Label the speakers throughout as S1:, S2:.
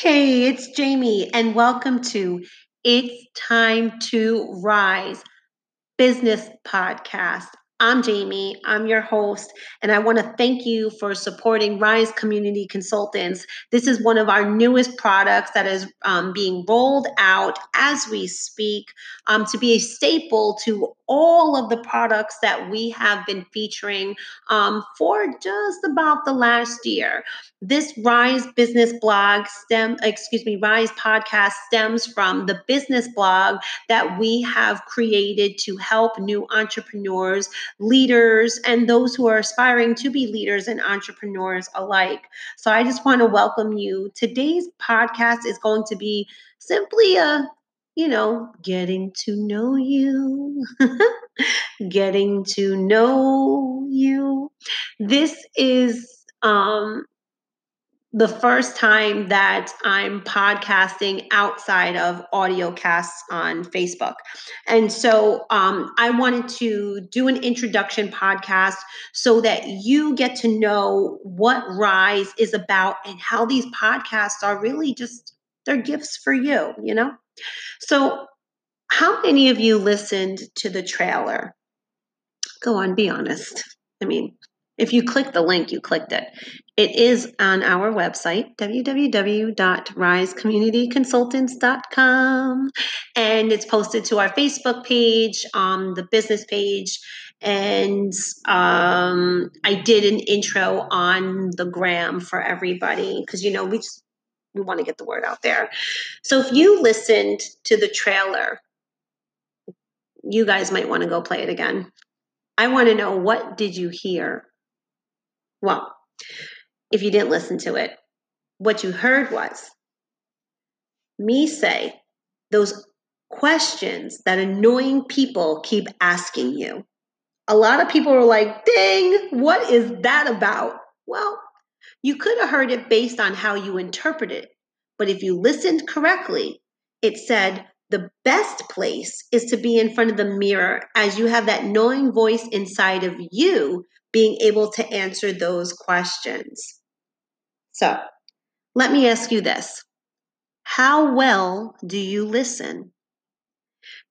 S1: Hey, it's Jamie, and welcome to It's Time to Rise Business Podcast. I'm Jamie, I'm your host, and I want to thank you for supporting Rise Community Consultants. This is one of our newest products that is um, being rolled out as we speak um, to be a staple to all of the products that we have been featuring um, for just about the last year. This Rise business blog stem, excuse me, Rise podcast stems from the business blog that we have created to help new entrepreneurs leaders and those who are aspiring to be leaders and entrepreneurs alike. So I just want to welcome you. Today's podcast is going to be simply a you know, getting to know you, getting to know you. This is um, the first time that I'm podcasting outside of audio casts on Facebook. And so um, I wanted to do an introduction podcast so that you get to know what Rise is about and how these podcasts are really just they're gifts for you, you know? So how many of you listened to the trailer? Go on, be honest. I mean, if you click the link, you clicked it. It is on our website, www.risecommunityconsultants.com. And it's posted to our Facebook page, um, the business page. And um, I did an intro on the gram for everybody because, you know, we just we want to get the word out there. So if you listened to the trailer, you guys might want to go play it again. I want to know what did you hear? Well, if you didn't listen to it, what you heard was me say those questions that annoying people keep asking you. A lot of people are like, dang, what is that about? Well, you could have heard it based on how you interpret it, but if you listened correctly, it said the best place is to be in front of the mirror as you have that knowing voice inside of you being able to answer those questions. So let me ask you this How well do you listen?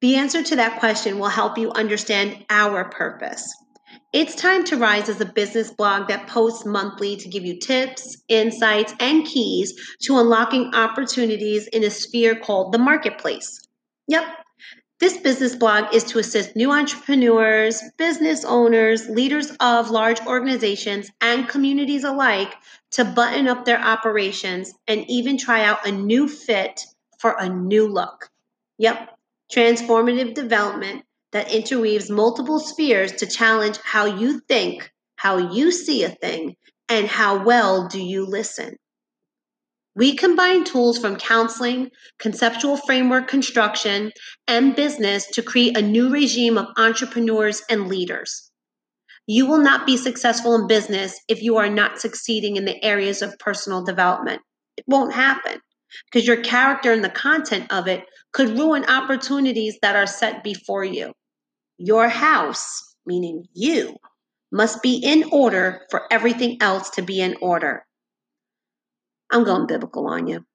S1: The answer to that question will help you understand our purpose. It's time to rise as a business blog that posts monthly to give you tips, insights, and keys to unlocking opportunities in a sphere called the marketplace. Yep, this business blog is to assist new entrepreneurs, business owners, leaders of large organizations, and communities alike to button up their operations and even try out a new fit for a new look. Yep, transformative development that interweaves multiple spheres to challenge how you think, how you see a thing, and how well do you listen. We combine tools from counseling, conceptual framework construction, and business to create a new regime of entrepreneurs and leaders. You will not be successful in business if you are not succeeding in the areas of personal development. It won't happen because your character and the content of it could ruin opportunities that are set before you. Your house, meaning you, must be in order for everything else to be in order. I'm going biblical on you.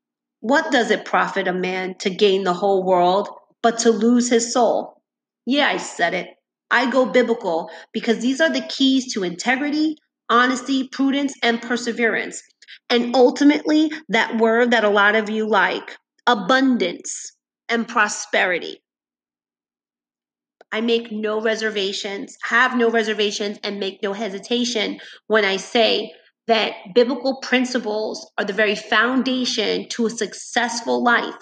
S1: What does it profit a man to gain the whole world but to lose his soul? Yeah, I said it. I go biblical because these are the keys to integrity, honesty, prudence, and perseverance. And ultimately, that word that a lot of you like abundance and prosperity. I make no reservations, have no reservations, and make no hesitation when I say that biblical principles are the very foundation to a successful life.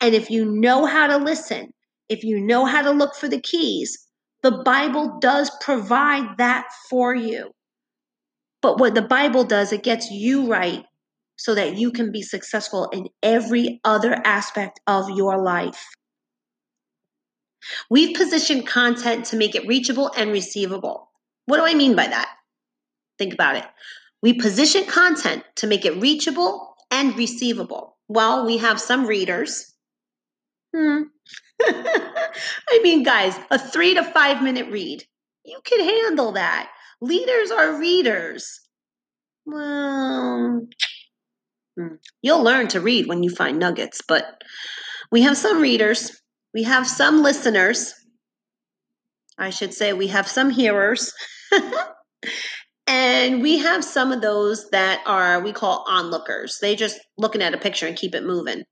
S1: And if you know how to listen, if you know how to look for the keys, the Bible does provide that for you. But what the Bible does, it gets you right so that you can be successful in every other aspect of your life. We've positioned content to make it reachable and receivable. What do I mean by that? Think about it. We position content to make it reachable and receivable. Well, we have some readers. Hmm. I mean, guys, a three to five minute read. You can handle that. Leaders are readers. Well, Hmm. You'll learn to read when you find nuggets, but we have some readers, we have some listeners. I should say we have some hearers. and we have some of those that are we call onlookers. They just looking at a picture and keep it moving.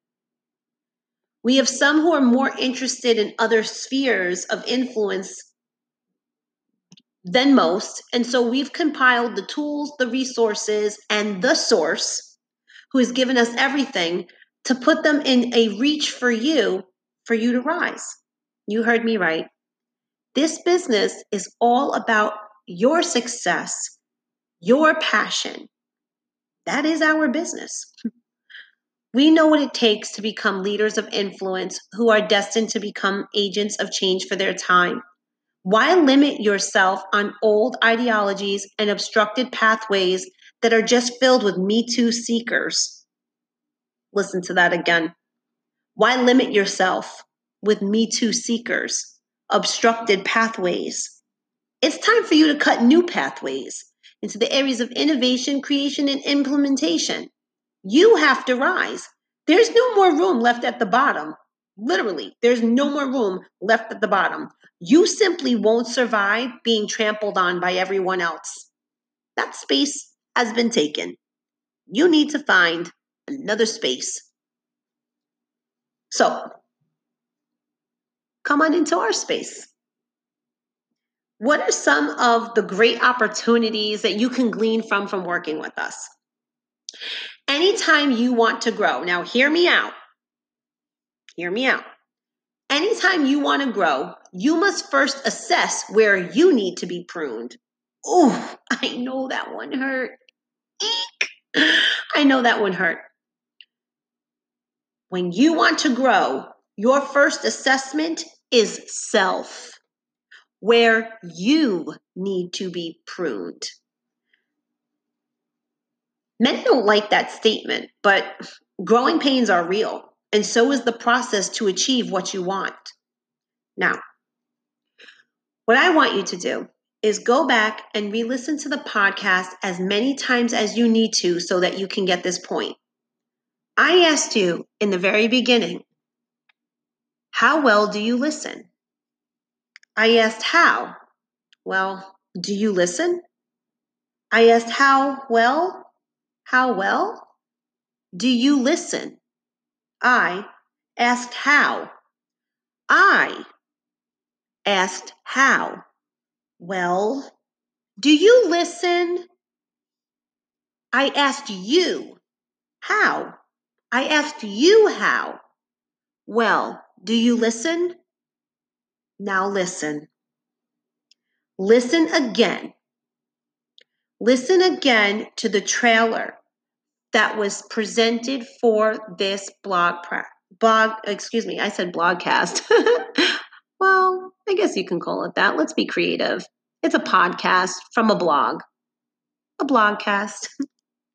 S1: We have some who are more interested in other spheres of influence than most. And so we've compiled the tools, the resources, and the source who has given us everything to put them in a reach for you, for you to rise. You heard me right. This business is all about your success, your passion. That is our business. We know what it takes to become leaders of influence who are destined to become agents of change for their time. Why limit yourself on old ideologies and obstructed pathways that are just filled with Me Too seekers? Listen to that again. Why limit yourself with Me Too seekers, obstructed pathways? It's time for you to cut new pathways into the areas of innovation, creation, and implementation. You have to rise. There's no more room left at the bottom. Literally, there's no more room left at the bottom. You simply won't survive being trampled on by everyone else. That space has been taken. You need to find another space. So, come on into our space. What are some of the great opportunities that you can glean from from working with us? Anytime you want to grow, now hear me out. Hear me out. Anytime you want to grow, you must first assess where you need to be pruned. Oh, I know that one hurt. Eek. I know that one hurt. When you want to grow, your first assessment is self, where you need to be pruned. Many don't like that statement, but growing pains are real, and so is the process to achieve what you want. Now, what I want you to do is go back and re listen to the podcast as many times as you need to so that you can get this point. I asked you in the very beginning, how well do you listen? I asked how. Well, do you listen? I asked how well? How well? Do you listen? I asked how. I asked how. Well, do you listen? I asked you how. I asked you how. Well, do you listen? Now listen. Listen again. Listen again to the trailer that was presented for this blog blog excuse me i said blogcast well i guess you can call it that let's be creative it's a podcast from a blog a blogcast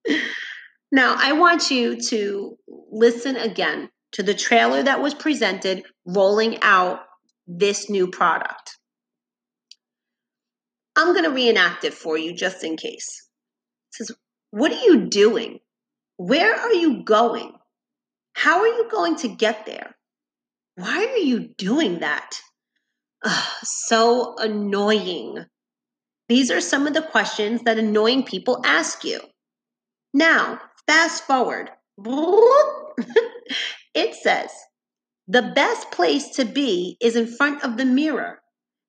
S1: now i want you to listen again to the trailer that was presented rolling out this new product i'm going to reenact it for you just in case it says what are you doing where are you going? How are you going to get there? Why are you doing that? Ugh, so annoying. These are some of the questions that annoying people ask you. Now, fast forward. it says, the best place to be is in front of the mirror.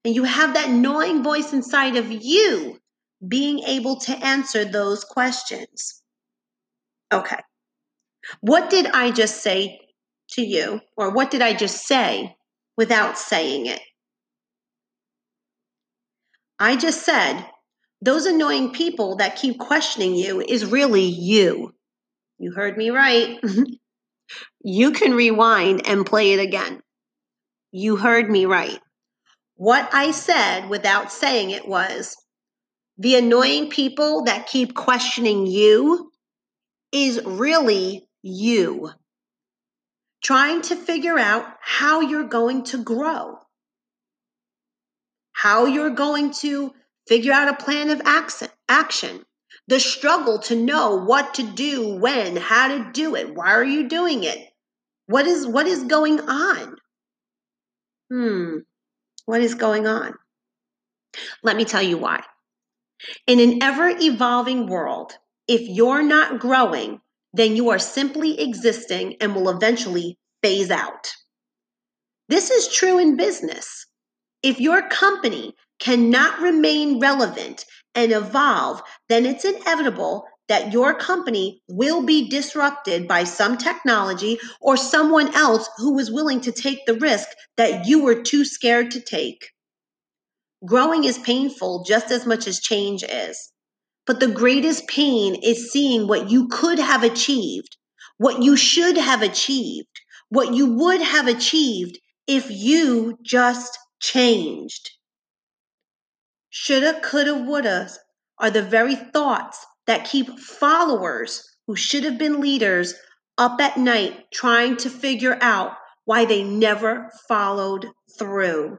S1: And you have that annoying voice inside of you being able to answer those questions. Okay. What did I just say to you, or what did I just say without saying it? I just said, those annoying people that keep questioning you is really you. You heard me right. you can rewind and play it again. You heard me right. What I said without saying it was the annoying people that keep questioning you is really you trying to figure out how you're going to grow, how you're going to figure out a plan of action. The struggle to know what to do, when, how to do it. Why are you doing it? What is what is going on? Hmm. What is going on? Let me tell you why. In an ever evolving world, if you're not growing, then you are simply existing and will eventually phase out. This is true in business. If your company cannot remain relevant and evolve, then it's inevitable that your company will be disrupted by some technology or someone else who is willing to take the risk that you were too scared to take. Growing is painful just as much as change is. But the greatest pain is seeing what you could have achieved, what you should have achieved, what you would have achieved if you just changed. Shoulda, coulda, woulda are the very thoughts that keep followers who should have been leaders up at night trying to figure out why they never followed through.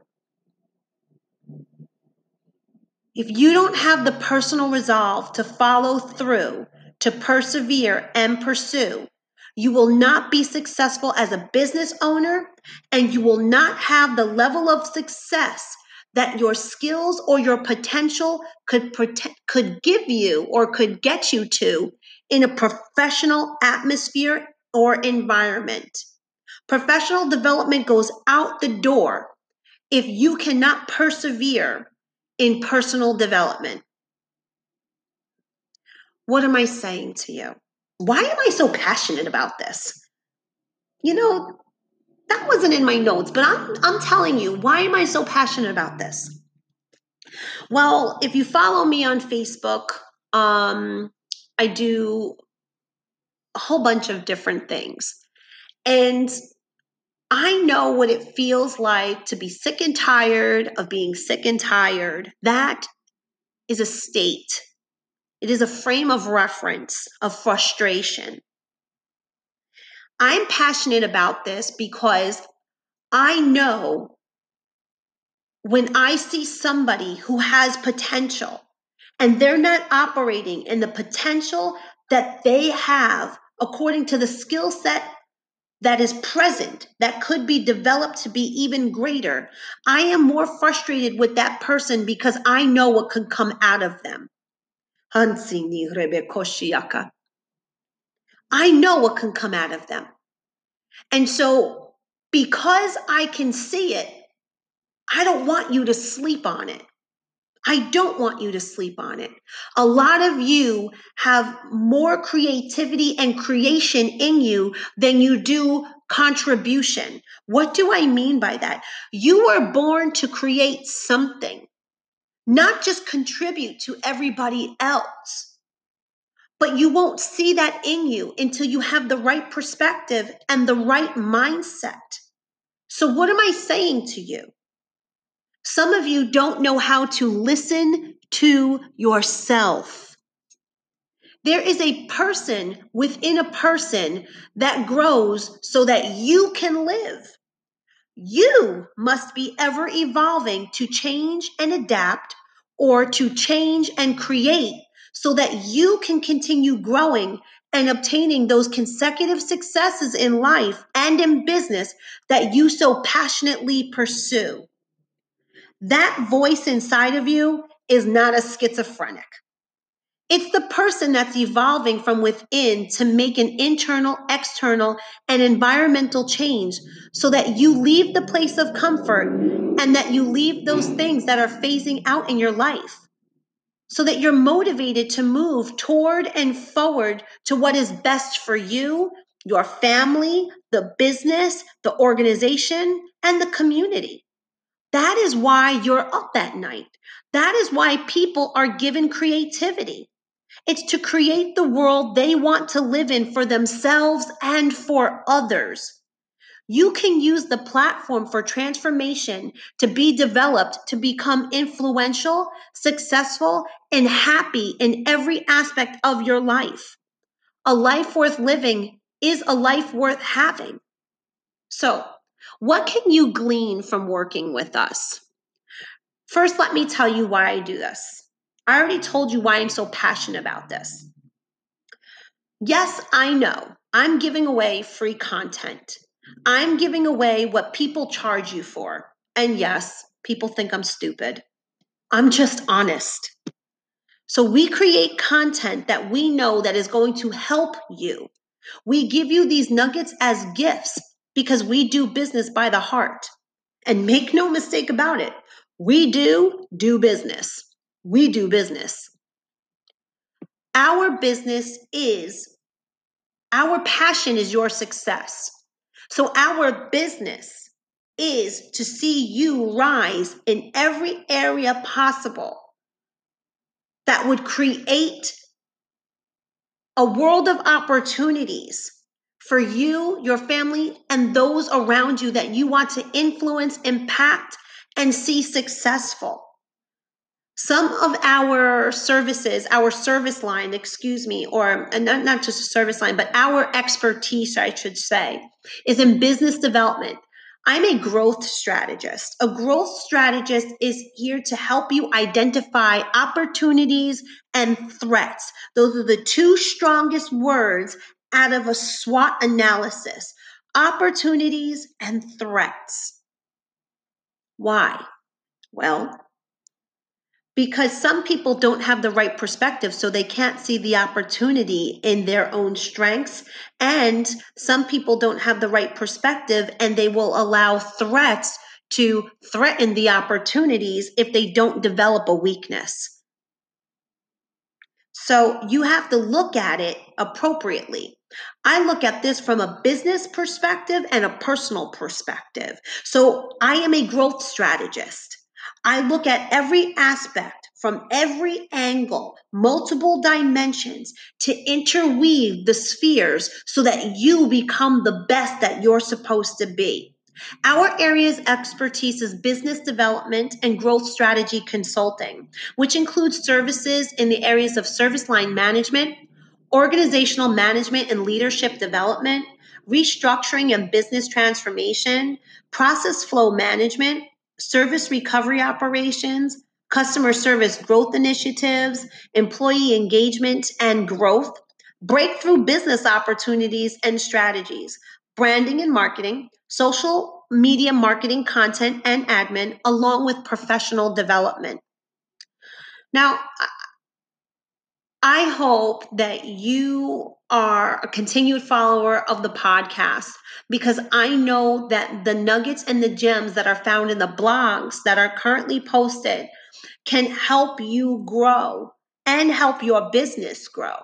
S1: If you don't have the personal resolve to follow through, to persevere and pursue, you will not be successful as a business owner and you will not have the level of success that your skills or your potential could could give you or could get you to in a professional atmosphere or environment. Professional development goes out the door if you cannot persevere in personal development. What am I saying to you? Why am I so passionate about this? You know, that wasn't in my notes, but I'm, I'm telling you, why am I so passionate about this? Well, if you follow me on Facebook, um, I do a whole bunch of different things. And I know what it feels like to be sick and tired of being sick and tired. That is a state, it is a frame of reference of frustration. I'm passionate about this because I know when I see somebody who has potential and they're not operating in the potential that they have according to the skill set that is present, that could be developed to be even greater, I am more frustrated with that person because I know what could come out of them. I know what can come out of them. And so, because I can see it, I don't want you to sleep on it. I don't want you to sleep on it. A lot of you have more creativity and creation in you than you do contribution. What do I mean by that? You were born to create something, not just contribute to everybody else. But you won't see that in you until you have the right perspective and the right mindset. So, what am I saying to you? Some of you don't know how to listen to yourself. There is a person within a person that grows so that you can live. You must be ever evolving to change and adapt or to change and create so that you can continue growing and obtaining those consecutive successes in life and in business that you so passionately pursue. That voice inside of you is not a schizophrenic. It's the person that's evolving from within to make an internal, external, and environmental change so that you leave the place of comfort and that you leave those things that are phasing out in your life so that you're motivated to move toward and forward to what is best for you, your family, the business, the organization, and the community. That is why you're up at night. That is why people are given creativity. It's to create the world they want to live in for themselves and for others. You can use the platform for transformation to be developed to become influential, successful, and happy in every aspect of your life. A life worth living is a life worth having. So, what can you glean from working with us? First, let me tell you why I do this. I already told you why I'm so passionate about this. Yes, I know I'm giving away free content. I'm giving away what people charge you for. And yes, people think I'm stupid. I'm just honest. So we create content that we know that is going to help you. We give you these nuggets as gifts because we do business by the heart. And make no mistake about it, we do do business. We do business. Our business is, our passion is your success. So our business is to see you rise in every area possible that would create a world of opportunities for you, your family, and those around you that you want to influence, impact, and see successful. Some of our services, our service line, excuse me, or not, not just a service line, but our expertise, I should say, is in business development. I'm a growth strategist. A growth strategist is here to help you identify opportunities and threats. Those are the two strongest words out of a SWOT analysis opportunities and threats. Why? Well, because some people don't have the right perspective, so they can't see the opportunity in their own strengths. And some people don't have the right perspective and they will allow threats to threaten the opportunities if they don't develop a weakness. So you have to look at it appropriately. I look at this from a business perspective and a personal perspective. So I am a growth strategist. I look at every aspect from every angle, multiple dimensions to interweave the spheres so that you become the best that you're supposed to be. Our area's expertise is business development and growth strategy consulting, which includes services in the areas of service line management, organizational management and leadership development, restructuring and business transformation, process flow management, service recovery operations, customer service growth initiatives, employee engagement and growth, breakthrough business opportunities and strategies, branding and marketing, social media marketing content and admin, along with professional development. Now, I hope that you are a continued follower of the podcast because I know that the nuggets and the gems that are found in the blogs that are currently posted can help you grow and help your business grow.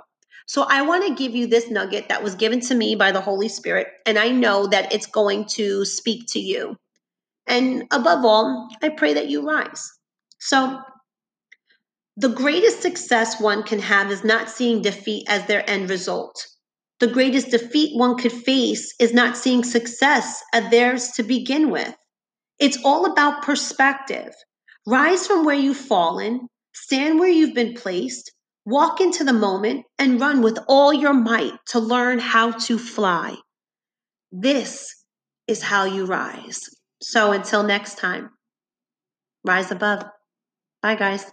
S1: So I want to give you this nugget that was given to me by the Holy Spirit, and I know that it's going to speak to you. And above all, I pray that you rise. So the greatest success one can have is not seeing defeat as their end result. The greatest defeat one could face is not seeing success as theirs to begin with. It's all about perspective. Rise from where you've fallen, stand where you've been placed, walk into the moment, and run with all your might to learn how to fly. This is how you rise. So until next time, rise above. Bye, guys.